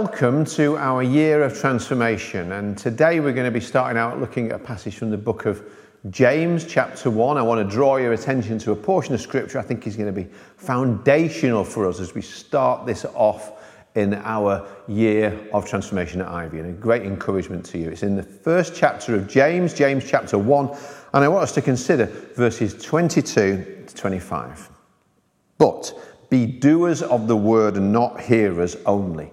Welcome to our year of transformation. And today we're going to be starting out looking at a passage from the book of James, chapter 1. I want to draw your attention to a portion of scripture I think is going to be foundational for us as we start this off in our year of transformation at Ivy, and a great encouragement to you. It's in the first chapter of James, James chapter 1, and I want us to consider verses 22 to 25. But be doers of the word and not hearers only,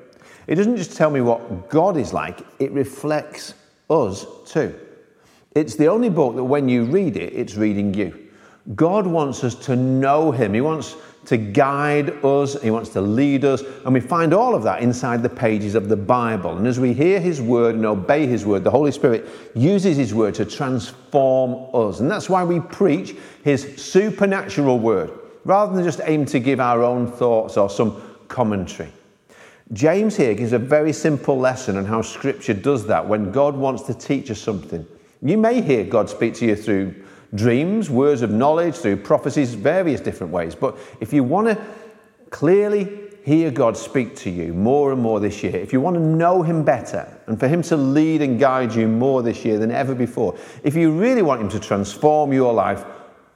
It doesn't just tell me what God is like, it reflects us too. It's the only book that when you read it, it's reading you. God wants us to know Him. He wants to guide us, He wants to lead us, and we find all of that inside the pages of the Bible. And as we hear His word and obey His word, the Holy Spirit uses His word to transform us. And that's why we preach His supernatural word, rather than just aim to give our own thoughts or some commentary. James here gives a very simple lesson on how Scripture does that when God wants to teach us something. You may hear God speak to you through dreams, words of knowledge, through prophecies, various different ways. But if you want to clearly hear God speak to you more and more this year, if you want to know Him better and for Him to lead and guide you more this year than ever before, if you really want Him to transform your life,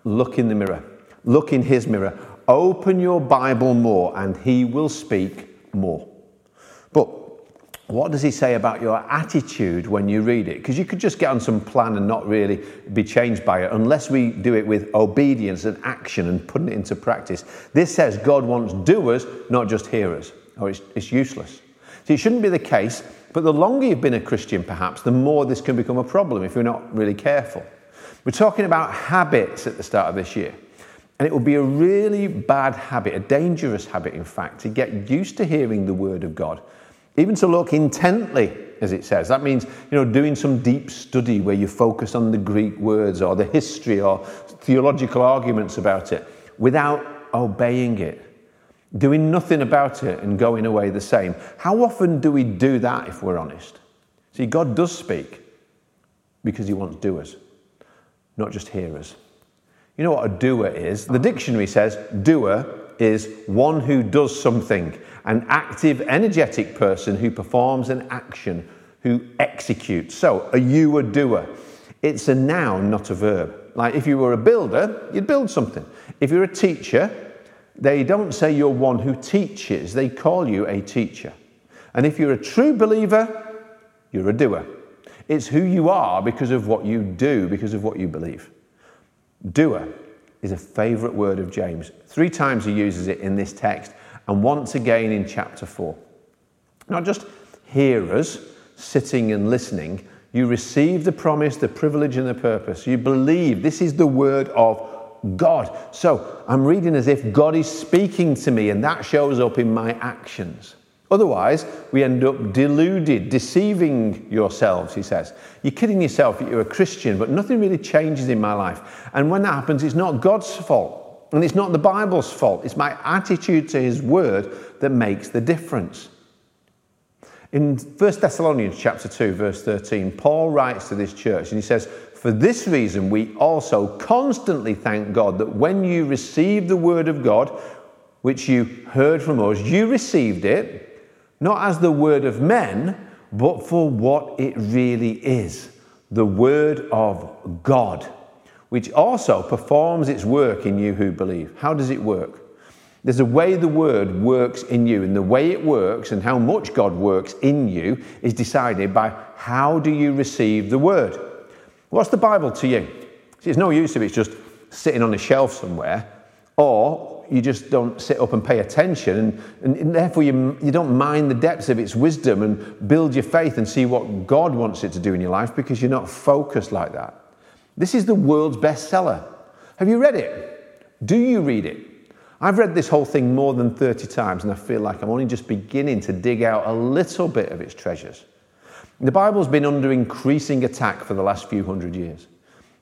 look in the mirror. Look in His mirror. Open your Bible more and He will speak more. What does he say about your attitude when you read it? Because you could just get on some plan and not really be changed by it unless we do it with obedience and action and putting it into practice. This says God wants doers, not just hearers, or it's, it's useless. See, it shouldn't be the case, but the longer you've been a Christian, perhaps, the more this can become a problem if you're not really careful. We're talking about habits at the start of this year. And it will be a really bad habit, a dangerous habit, in fact, to get used to hearing the word of God even to look intently, as it says. That means, you know, doing some deep study where you focus on the Greek words or the history or theological arguments about it without obeying it. Doing nothing about it and going away the same. How often do we do that if we're honest? See, God does speak because He wants doers, not just hearers. You know what a doer is? The dictionary says doer is one who does something, an active, energetic person who performs an action, who executes. So, are you a doer? It's a noun, not a verb. Like if you were a builder, you'd build something. If you're a teacher, they don't say you're one who teaches, they call you a teacher. And if you're a true believer, you're a doer. It's who you are because of what you do, because of what you believe. Doer is a favourite word of James. Three times he uses it in this text, and once again in chapter 4. Not just hearers sitting and listening, you receive the promise, the privilege, and the purpose. You believe this is the word of God. So I'm reading as if God is speaking to me, and that shows up in my actions. Otherwise, we end up deluded, deceiving yourselves, he says. You're kidding yourself that you're a Christian, but nothing really changes in my life. And when that happens, it's not God's fault. And it's not the Bible's fault. It's my attitude to his word that makes the difference. In 1 Thessalonians chapter 2, verse 13, Paul writes to this church and he says, For this reason, we also constantly thank God that when you received the word of God, which you heard from us, you received it not as the word of men, but for what it really is the word of God, which also performs its work in you who believe. How does it work? There's a way the word works in you, and the way it works and how much God works in you is decided by how do you receive the word. What's the Bible to you? See, it's no use if it's just sitting on a shelf somewhere, or you just don't sit up and pay attention, and, and, therefore you, you don't mind the depths of its wisdom and build your faith and see what God wants it to do in your life because you're not focused like that. This is the world's bestseller. Have you read it? Do you read it? I've read this whole thing more than 30 times, and I feel like I'm only just beginning to dig out a little bit of its treasures. The Bible's been under increasing attack for the last few hundred years.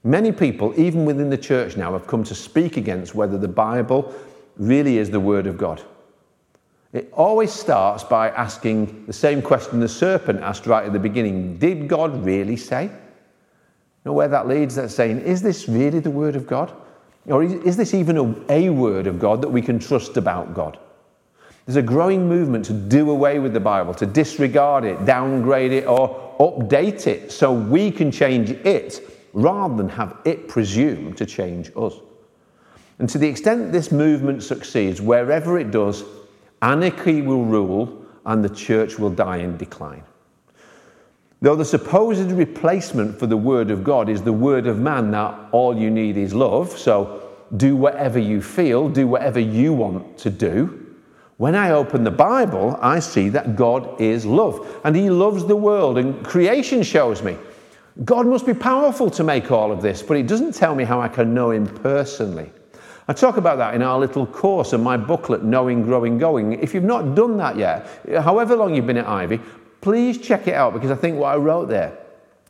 Many people, even within the church now, have come to speak against whether the Bible really is the Word of God. It always starts by asking the same question the serpent asked right at the beginning Did God really say? Know where that leads? That's saying, Is this really the Word of God? Or is this even a, a Word of God that we can trust about God? There's a growing movement to do away with the Bible, to disregard it, downgrade it, or update it so we can change it rather than have it presume to change us. And to the extent this movement succeeds, wherever it does, anarchy will rule and the church will die in decline. Though the supposed replacement for the Word of God is the Word of man, that all you need is love, so do whatever you feel, do whatever you want to do. When I open the Bible, I see that God is love and He loves the world, and creation shows me. God must be powerful to make all of this, but it doesn't tell me how I can know Him personally. I talk about that in our little course and my booklet, Knowing, Growing, Going. If you've not done that yet, however long you've been at Ivy, please check it out because I think what I wrote there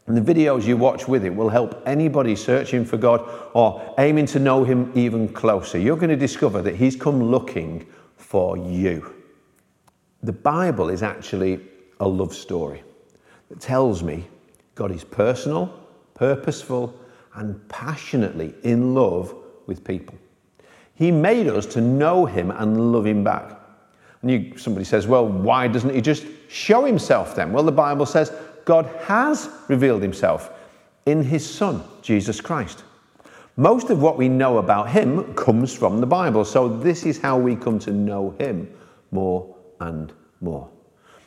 and the videos you watch with it will help anybody searching for God or aiming to know Him even closer. You're going to discover that He's come looking for you. The Bible is actually a love story that tells me God is personal, purposeful, and passionately in love with people. He made us to know Him and love Him back. And you, somebody says, well, why doesn't He just show Himself then? Well, the Bible says God has revealed Himself in His Son, Jesus Christ. Most of what we know about Him comes from the Bible, so this is how we come to know Him more and more.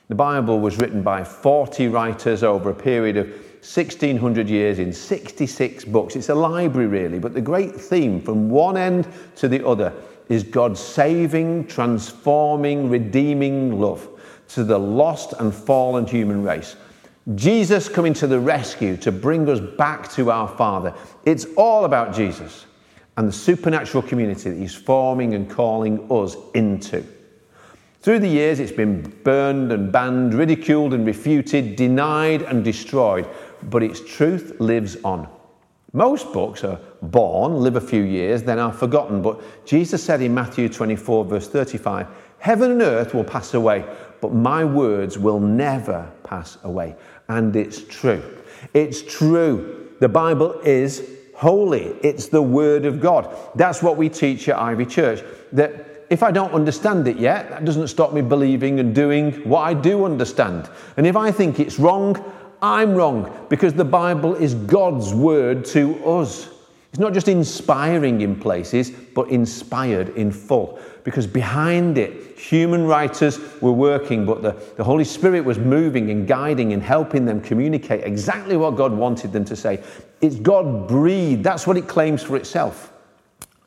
The Bible was written by 40 writers over a period of 1600 years in 66 books. It's a library, really, but the great theme from one end to the other is God's saving, transforming, redeeming love to the lost and fallen human race. Jesus coming to the rescue to bring us back to our Father. It's all about Jesus and the supernatural community that He's forming and calling us into. Through the years, it's been burned and banned, ridiculed and refuted, denied and destroyed, but its truth lives on. Most books are born, live a few years, then are forgotten. But Jesus said in Matthew 24, verse 35, Heaven and earth will pass away, but my words will never pass away. And it's true. It's true. The Bible is holy, it's the Word of God. That's what we teach at Ivy Church. That if I don't understand it yet, that doesn't stop me believing and doing what I do understand. And if I think it's wrong, I'm wrong because the Bible is God's word to us. It's not just inspiring in places, but inspired in full. Because behind it, human writers were working, but the, the Holy Spirit was moving and guiding and helping them communicate exactly what God wanted them to say. It's God breathed. That's what it claims for itself.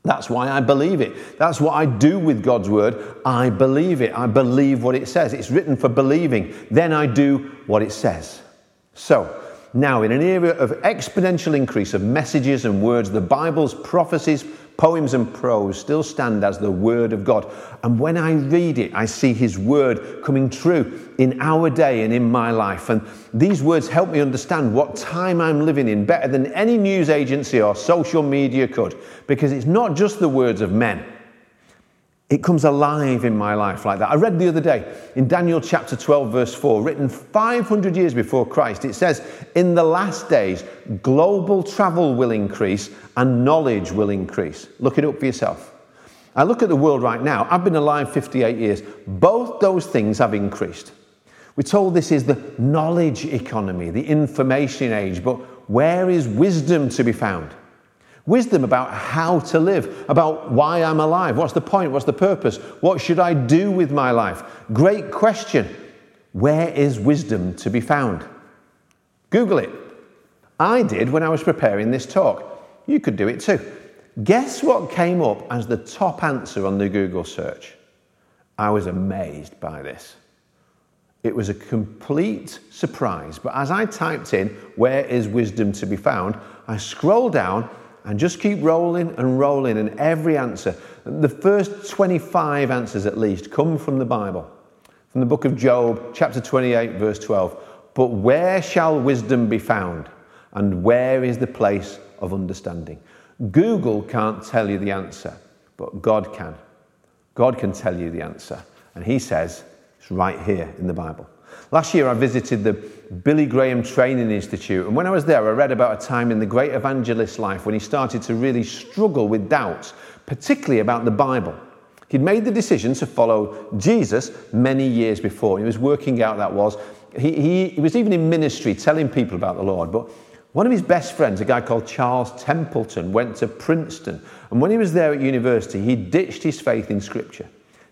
That's why I believe it. That's what I do with God's word. I believe it. I believe what it says. It's written for believing. Then I do what it says. So, now in an era of exponential increase of messages and words, the Bible's prophecies, poems, and prose still stand as the Word of God. And when I read it, I see His Word coming true in our day and in my life. And these words help me understand what time I'm living in better than any news agency or social media could, because it's not just the words of men. It comes alive in my life like that. I read the other day in Daniel chapter 12, verse 4, written 500 years before Christ, it says, In the last days, global travel will increase and knowledge will increase. Look it up for yourself. I look at the world right now. I've been alive 58 years. Both those things have increased. We're told this is the knowledge economy, the information age, but where is wisdom to be found? Wisdom about how to live, about why I'm alive, what's the point, what's the purpose, what should I do with my life? Great question. Where is wisdom to be found? Google it. I did when I was preparing this talk. You could do it too. Guess what came up as the top answer on the Google search? I was amazed by this. It was a complete surprise, but as I typed in, Where is wisdom to be found? I scrolled down and just keep rolling and rolling, and every answer, the first 25 answers at least, come from the Bible. From the book of Job, chapter 28, verse 12. But where shall wisdom be found? And where is the place of understanding? Google can't tell you the answer, but God can. God can tell you the answer. And He says it's right here in the Bible. Last year, I visited the Billy Graham Training Institute, and when I was there, I read about a time in the great evangelist's life when he started to really struggle with doubts, particularly about the Bible. He'd made the decision to follow Jesus many years before. He was working out that was. He, he, he was even in ministry telling people about the Lord, but one of his best friends, a guy called Charles Templeton, went to Princeton. And when he was there at university, he ditched his faith in Scripture.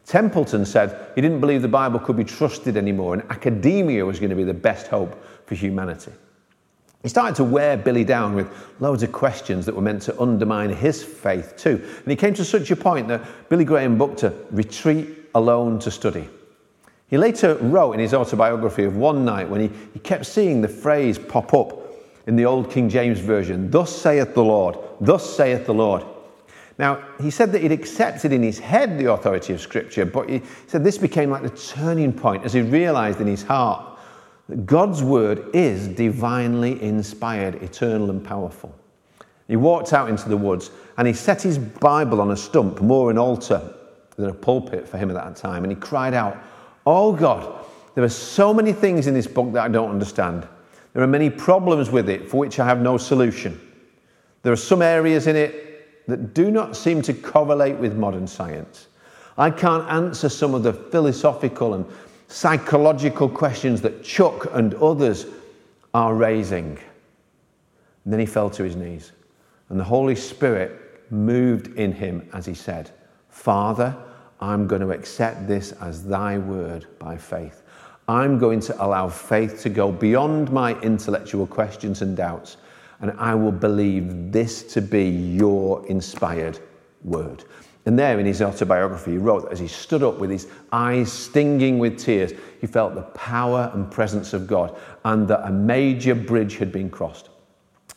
Templeton said he didn't believe the Bible could be trusted anymore and academia was going to be the best hope for humanity. He started to wear Billy down with loads of questions that were meant to undermine his faith too. And he came to such a point that Billy Graham booked a retreat alone to study. He later wrote in his autobiography of one night when he, he kept seeing the phrase pop up in the Old King James Version, Thus saith the Lord, thus saith the Lord. Now, he said that he'd accepted in his head the authority of Scripture, but he said this became like the turning point as he realized in his heart that God's word is divinely inspired, eternal, and powerful. He walked out into the woods and he set his Bible on a stump, more an altar than a pulpit for him at that time, and he cried out, Oh God, there are so many things in this book that I don't understand. There are many problems with it for which I have no solution. There are some areas in it that do not seem to correlate with modern science. I can't answer some of the philosophical and psychological questions that Chuck and others are raising. And then he fell to his knees, and the Holy Spirit moved in him as he said, Father, I'm going to accept this as thy word by faith. I'm going to allow faith to go beyond my intellectual questions and doubts, and I will believe this to be your inspired word. And there in his autobiography, he wrote that as he stood up with his eyes stinging with tears, he felt the power and presence of God and that a major bridge had been crossed.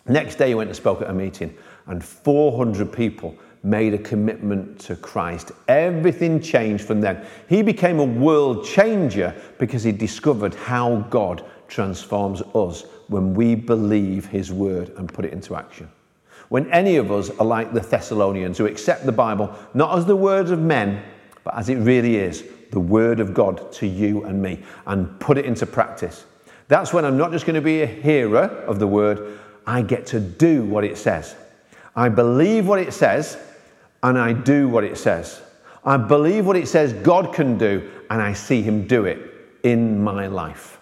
Next day, he went and spoke at a meeting, and 400 people made a commitment to Christ. Everything changed from then. He became a world changer because he discovered how God transforms us when we believe his word and put it into action. When any of us are like the Thessalonians who accept the Bible not as the words of men, but as it really is, the word of God to you and me, and put it into practice. That's when I'm not just going to be a hearer of the word, I get to do what it says. I believe what it says, and I do what it says. I believe what it says God can do, and I see Him do it in my life.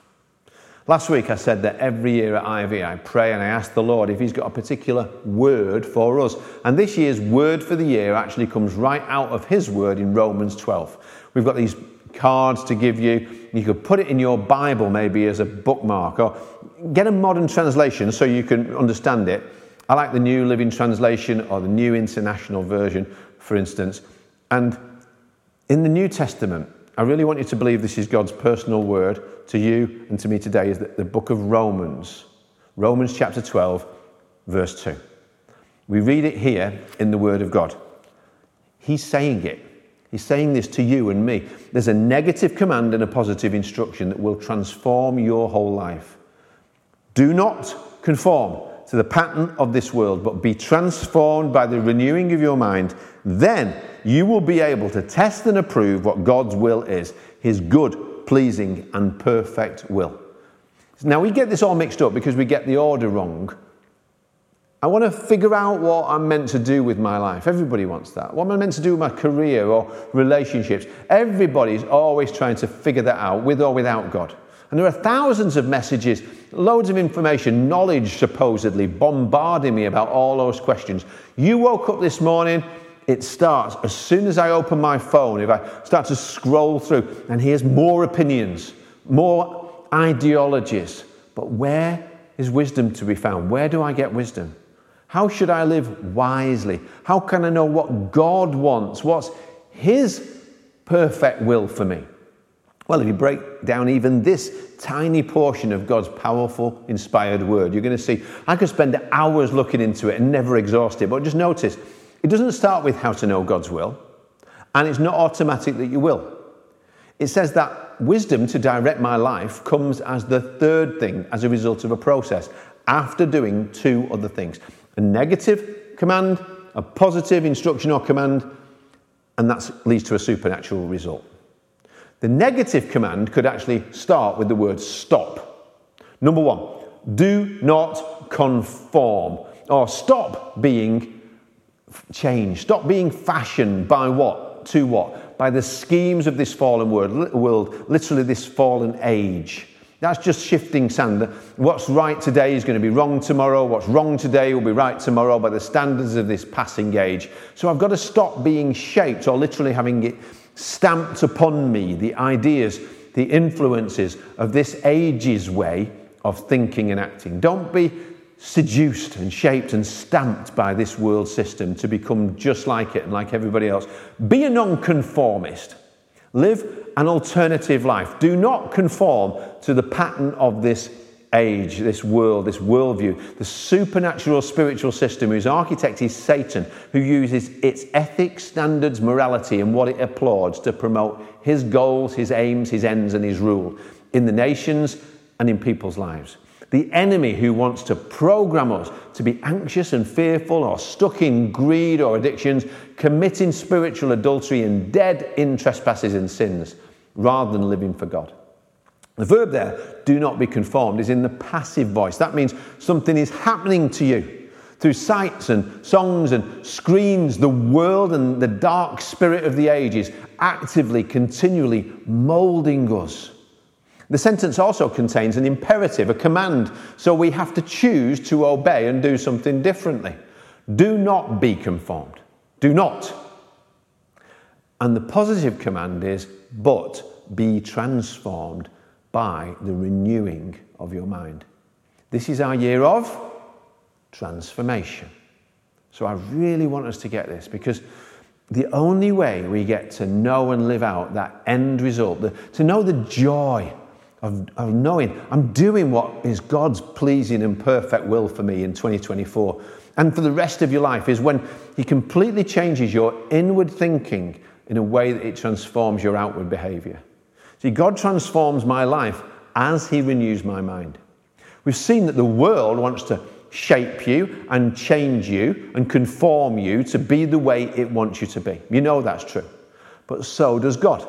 Last week I said that every year at Ivy I pray and I ask the Lord if He's got a particular word for us. And this year's word for the year actually comes right out of His word in Romans 12. We've got these cards to give you. You could put it in your Bible maybe as a bookmark or get a modern translation so you can understand it. I like the New Living Translation or the New International Version, for instance. And in the New Testament, I really want you to believe this is God's personal word to you and to me today is that the book of Romans, Romans chapter 12, verse 2. We read it here in the Word of God. He's saying it. He's saying this to you and me. There's a negative command and a positive instruction that will transform your whole life. Do not conform to the pattern of this world, but be transformed by the renewing of your mind. Then you will be able to test and approve what God's will is, his good, pleasing, and perfect will. Now, we get this all mixed up because we get the order wrong. I want to figure out what I'm meant to do with my life. Everybody wants that. What am I meant to do with my career or relationships? Everybody's always trying to figure that out with or without God. And there are thousands of messages, loads of information, knowledge supposedly bombarding me about all those questions. You woke up this morning, it starts as soon as I open my phone, if I start to scroll through, and here's more opinions, more ideologies. But where is wisdom to be found? Where do I get wisdom? How should I live wisely? How can I know what God wants? What's His perfect will for me? Well, if you break down even this tiny portion of God's powerful, inspired word, you're going to see I could spend hours looking into it and never exhaust it. But just notice, it doesn't start with how to know God's will, and it's not automatic that you will. It says that wisdom to direct my life comes as the third thing as a result of a process after doing two other things a negative command, a positive instruction or command, and that leads to a supernatural result. The negative command could actually start with the word stop. Number one, do not conform or stop being changed, stop being fashioned by what? To what? By the schemes of this fallen world, literally this fallen age. That's just shifting sand. What's right today is going to be wrong tomorrow. What's wrong today will be right tomorrow by the standards of this passing age. So I've got to stop being shaped or literally having it stamped upon me the ideas, the influences of this age's way of thinking and acting. Don't be seduced and shaped and stamped by this world system to become just like it and like everybody else. Be a nonconformist. Live an alternative life. Do not conform to the pattern of this age, this world, this worldview, the supernatural spiritual system whose architect is Satan, who uses its ethics, standards, morality, and what it applauds to promote his goals, his aims, his ends, and his rule in the nations and in people's lives. The enemy who wants to program us to be anxious and fearful or stuck in greed or addictions, committing spiritual adultery and dead in trespasses and sins, rather than living for God. The verb there, do not be conformed, is in the passive voice. That means something is happening to you through sights and songs and screens. The world and the dark spirit of the ages actively, continually molding us the sentence also contains an imperative, a command, so we have to choose to obey and do something differently. Do not be conformed. Do not. And the positive command is, but be transformed by the renewing of your mind. This is our year of transformation. So I really want us to get this because the only way we get to know and live out that end result, the, to know the joy of, of knowing I'm doing what is God's pleasing and perfect will for me in 2024 and for the rest of your life is when He completely changes your inward thinking in a way that it transforms your outward behavior. See, God transforms my life as He renews my mind. We've seen that the world wants to shape you and change you and conform you to be the way it wants you to be. You know that's true. But so does God.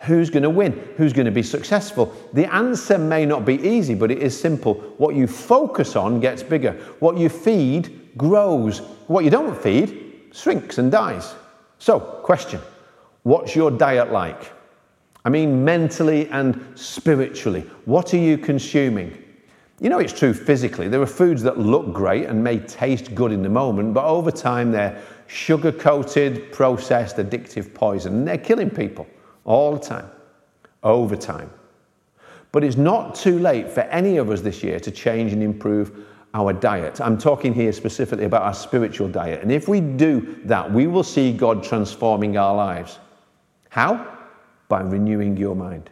Who's going to win? Who's going to be successful? The answer may not be easy, but it is simple. What you focus on gets bigger. What you feed grows. What you don't feed shrinks and dies. So, question What's your diet like? I mean, mentally and spiritually. What are you consuming? You know, it's true physically. There are foods that look great and may taste good in the moment, but over time they're sugar coated, processed, addictive poison, and they're killing people all the time, over time. But it's not too late for any of us this year to change and improve our diet. I'm talking here specifically about our spiritual diet. And if we do that, we will see God transforming our lives. How? By renewing your mind.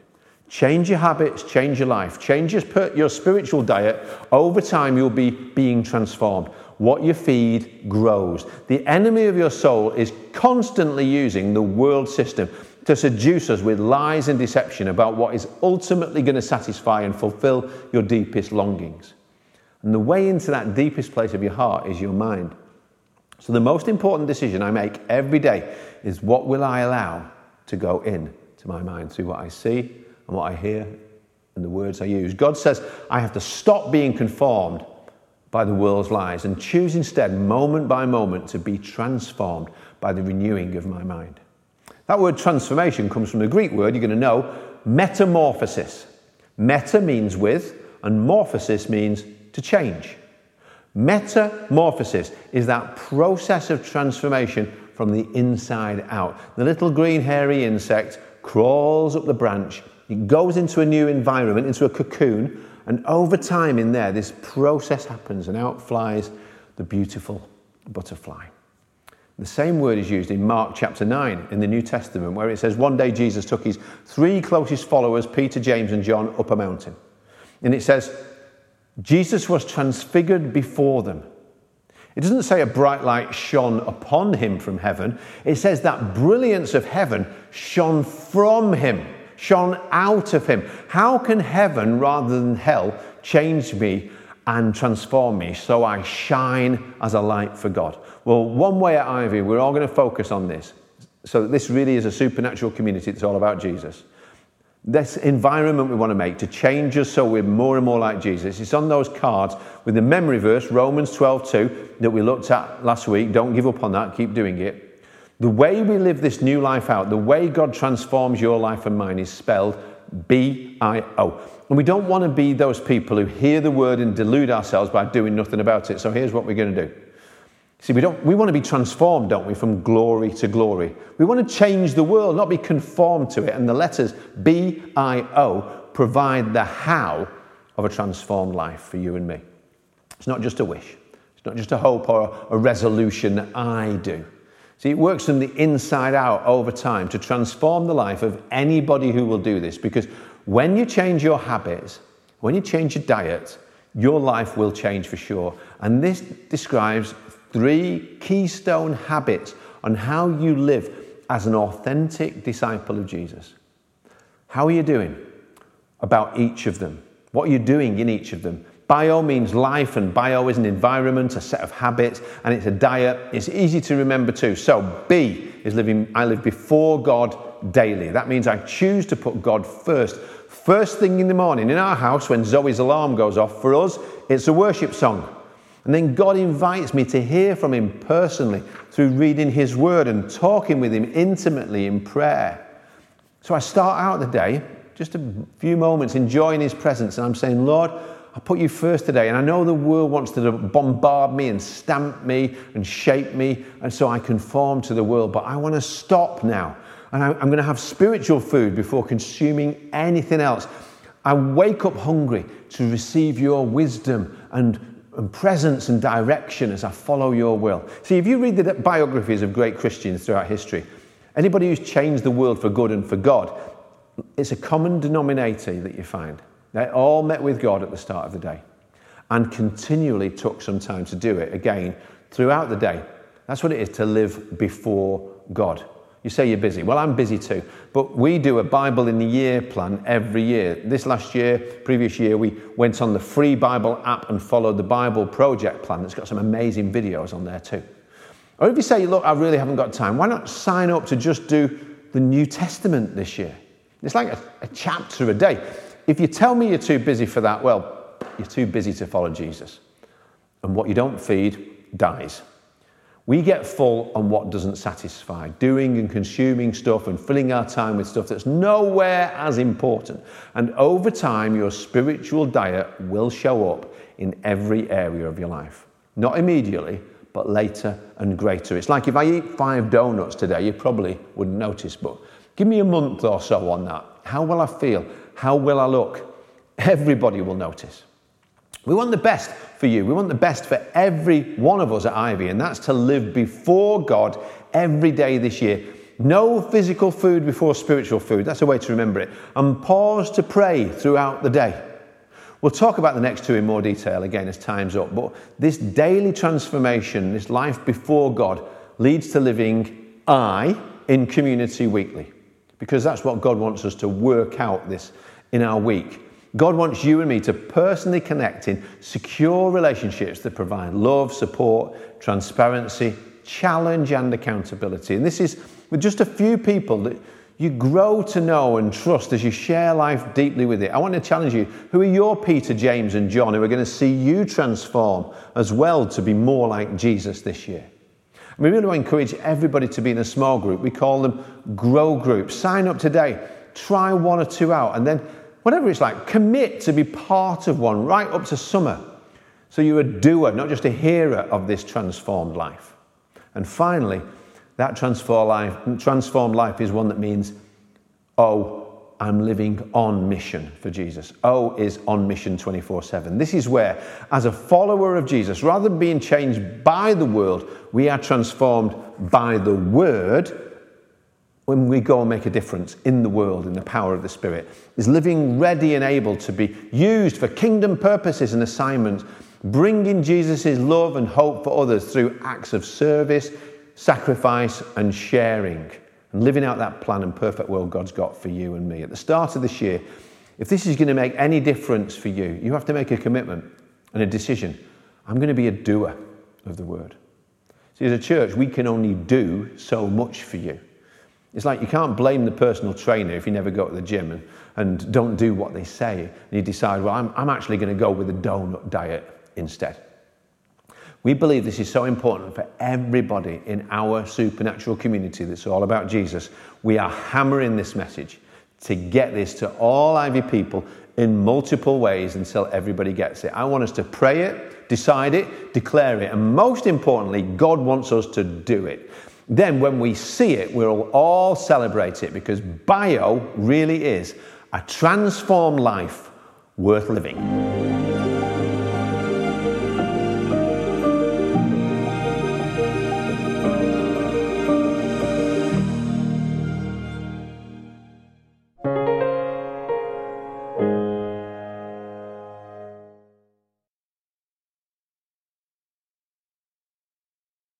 Change your habits, change your life, change your, your spiritual diet. Over time, you'll be being transformed. What you feed grows. The enemy of your soul is constantly using the world system to seduce us with lies and deception about what is ultimately going to satisfy and fulfill your deepest longings. And the way into that deepest place of your heart is your mind. So, the most important decision I make every day is what will I allow to go in to my mind through what I see and what I hear and the words I use. God says I have to stop being conformed by the world's lies and choose instead, moment by moment, to be transformed by the renewing of my mind. That word transformation comes from the Greek word, you're going to know, metamorphosis. Meta means with, and morphosis means to change. Metamorphosis is that process of transformation from the inside out. The little green hairy insect crawls up the branch, it goes into a new environment, into a cocoon, and over time in there, this process happens, and out flies the beautiful butterfly. The same word is used in Mark chapter 9 in the New Testament, where it says, One day Jesus took his three closest followers, Peter, James, and John, up a mountain. And it says, Jesus was transfigured before them. It doesn't say a bright light shone upon him from heaven. It says that brilliance of heaven shone from him, shone out of him. How can heaven rather than hell change me and transform me so I shine as a light for God? Well, one way at Ivy, we're all going to focus on this. So this really is a supernatural community that's all about Jesus this environment we want to make to change us so we're more and more like Jesus. It's on those cards with the memory verse, Romans 12 2, that we looked at last week. Don't give up on that, keep doing it. The way we live this new life out, the way God transforms your life and mine is spelled B I O. And we don't want to be those people who hear the word and delude ourselves by doing nothing about it. So here's what we're going to do. See, we, don't, we want to be transformed, don't we, from glory to glory. We want to change the world, not be conformed to it. And the letters B I O provide the how of a transformed life for you and me. It's not just a wish, it's not just a hope or a resolution that I do. See, it works from the inside out over time to transform the life of anybody who will do this because when you change your habits, when you change your diet, your life will change for sure. And this describes three keystone habits on how you live as an authentic disciple of Jesus. How are you doing about each of them? What are you doing in each of them? Bio means life, and bio is an environment, a set of habits, and it's a diet. It's easy to remember too. So, B is living, I live before God daily. That means I choose to put God first. First thing in the morning in our house, when Zoe's alarm goes off, for us, it's a worship song. And then God invites me to hear from Him personally through reading His Word and talking with Him intimately in prayer. So I start out the day, just a few moments, enjoying His presence, and I'm saying, Lord, I put you first today. And I know the world wants to bombard me and stamp me and shape me, and so I conform to the world. But I want to stop now. And I'm going to have spiritual food before consuming anything else. I wake up hungry to receive your wisdom and and presence and direction as I follow your will. See, if you read the biographies of great Christians throughout history, anybody who's changed the world for good and for God, it's a common denominator that you find. They all met with God at the start of the day and continually took some time to do it again throughout the day. That's what it is to live before God. You say you're busy. Well, I'm busy too. But we do a Bible in the Year plan every year. This last year, previous year, we went on the free Bible app and followed the Bible project plan that's got some amazing videos on there too. Or if you say, look, I really haven't got time, why not sign up to just do the New Testament this year? It's like a, a chapter a day. If you tell me you're too busy for that, well, you're too busy to follow Jesus. And what you don't feed dies. We get full on what doesn't satisfy, doing and consuming stuff and filling our time with stuff that's nowhere as important. And over time, your spiritual diet will show up in every area of your life. Not immediately, but later and greater. It's like if I eat five donuts today, you probably wouldn't notice, but give me a month or so on that. How will I feel? How will I look? Everybody will notice. We want the best for you. We want the best for every one of us at Ivy, and that's to live before God every day this year. No physical food before spiritual food. That's a way to remember it. And pause to pray throughout the day. We'll talk about the next two in more detail again as time's up, but this daily transformation, this life before God, leads to living I in community weekly because that's what God wants us to work out this in our week. God wants you and me to personally connect in secure relationships that provide love, support, transparency, challenge, and accountability. And this is with just a few people that you grow to know and trust as you share life deeply with it. I want to challenge you who are your Peter, James, and John who are going to see you transform as well to be more like Jesus this year? We really want to encourage everybody to be in a small group. We call them grow groups. Sign up today, try one or two out, and then whatever it's like, commit to be part of one right up to summer. So you're a doer, not just a hearer of this transformed life. And finally, that transformed life, transformed life is one that means, oh, I'm living on mission for Jesus. O is on mission 24 7. This is where, as a follower of Jesus, rather than being changed by the world, we are transformed by the word when we go and make a difference in the world in the power of the Spirit, is living ready and able to be used for kingdom purposes and assignments, bringing Jesus' love and hope for others through acts of service, sacrifice, and sharing, and living out that plan and perfect world God's got for you and me. At the start of this year, if this is going to make any difference for you, you have to make a commitment and a decision. I'm going to be a doer of the word. See, as a church, we can only do so much for you. It's like you can't blame the personal trainer if you never go to the gym and, and don't do what they say. And you decide, well, I'm, I'm actually going to go with a donut diet instead. We believe this is so important for everybody in our supernatural community that's all about Jesus. We are hammering this message to get this to all Ivy people in multiple ways until everybody gets it. I want us to pray it, decide it, declare it, and most importantly, God wants us to do it then when we see it, we'll all celebrate it because bio really is a transformed life worth living.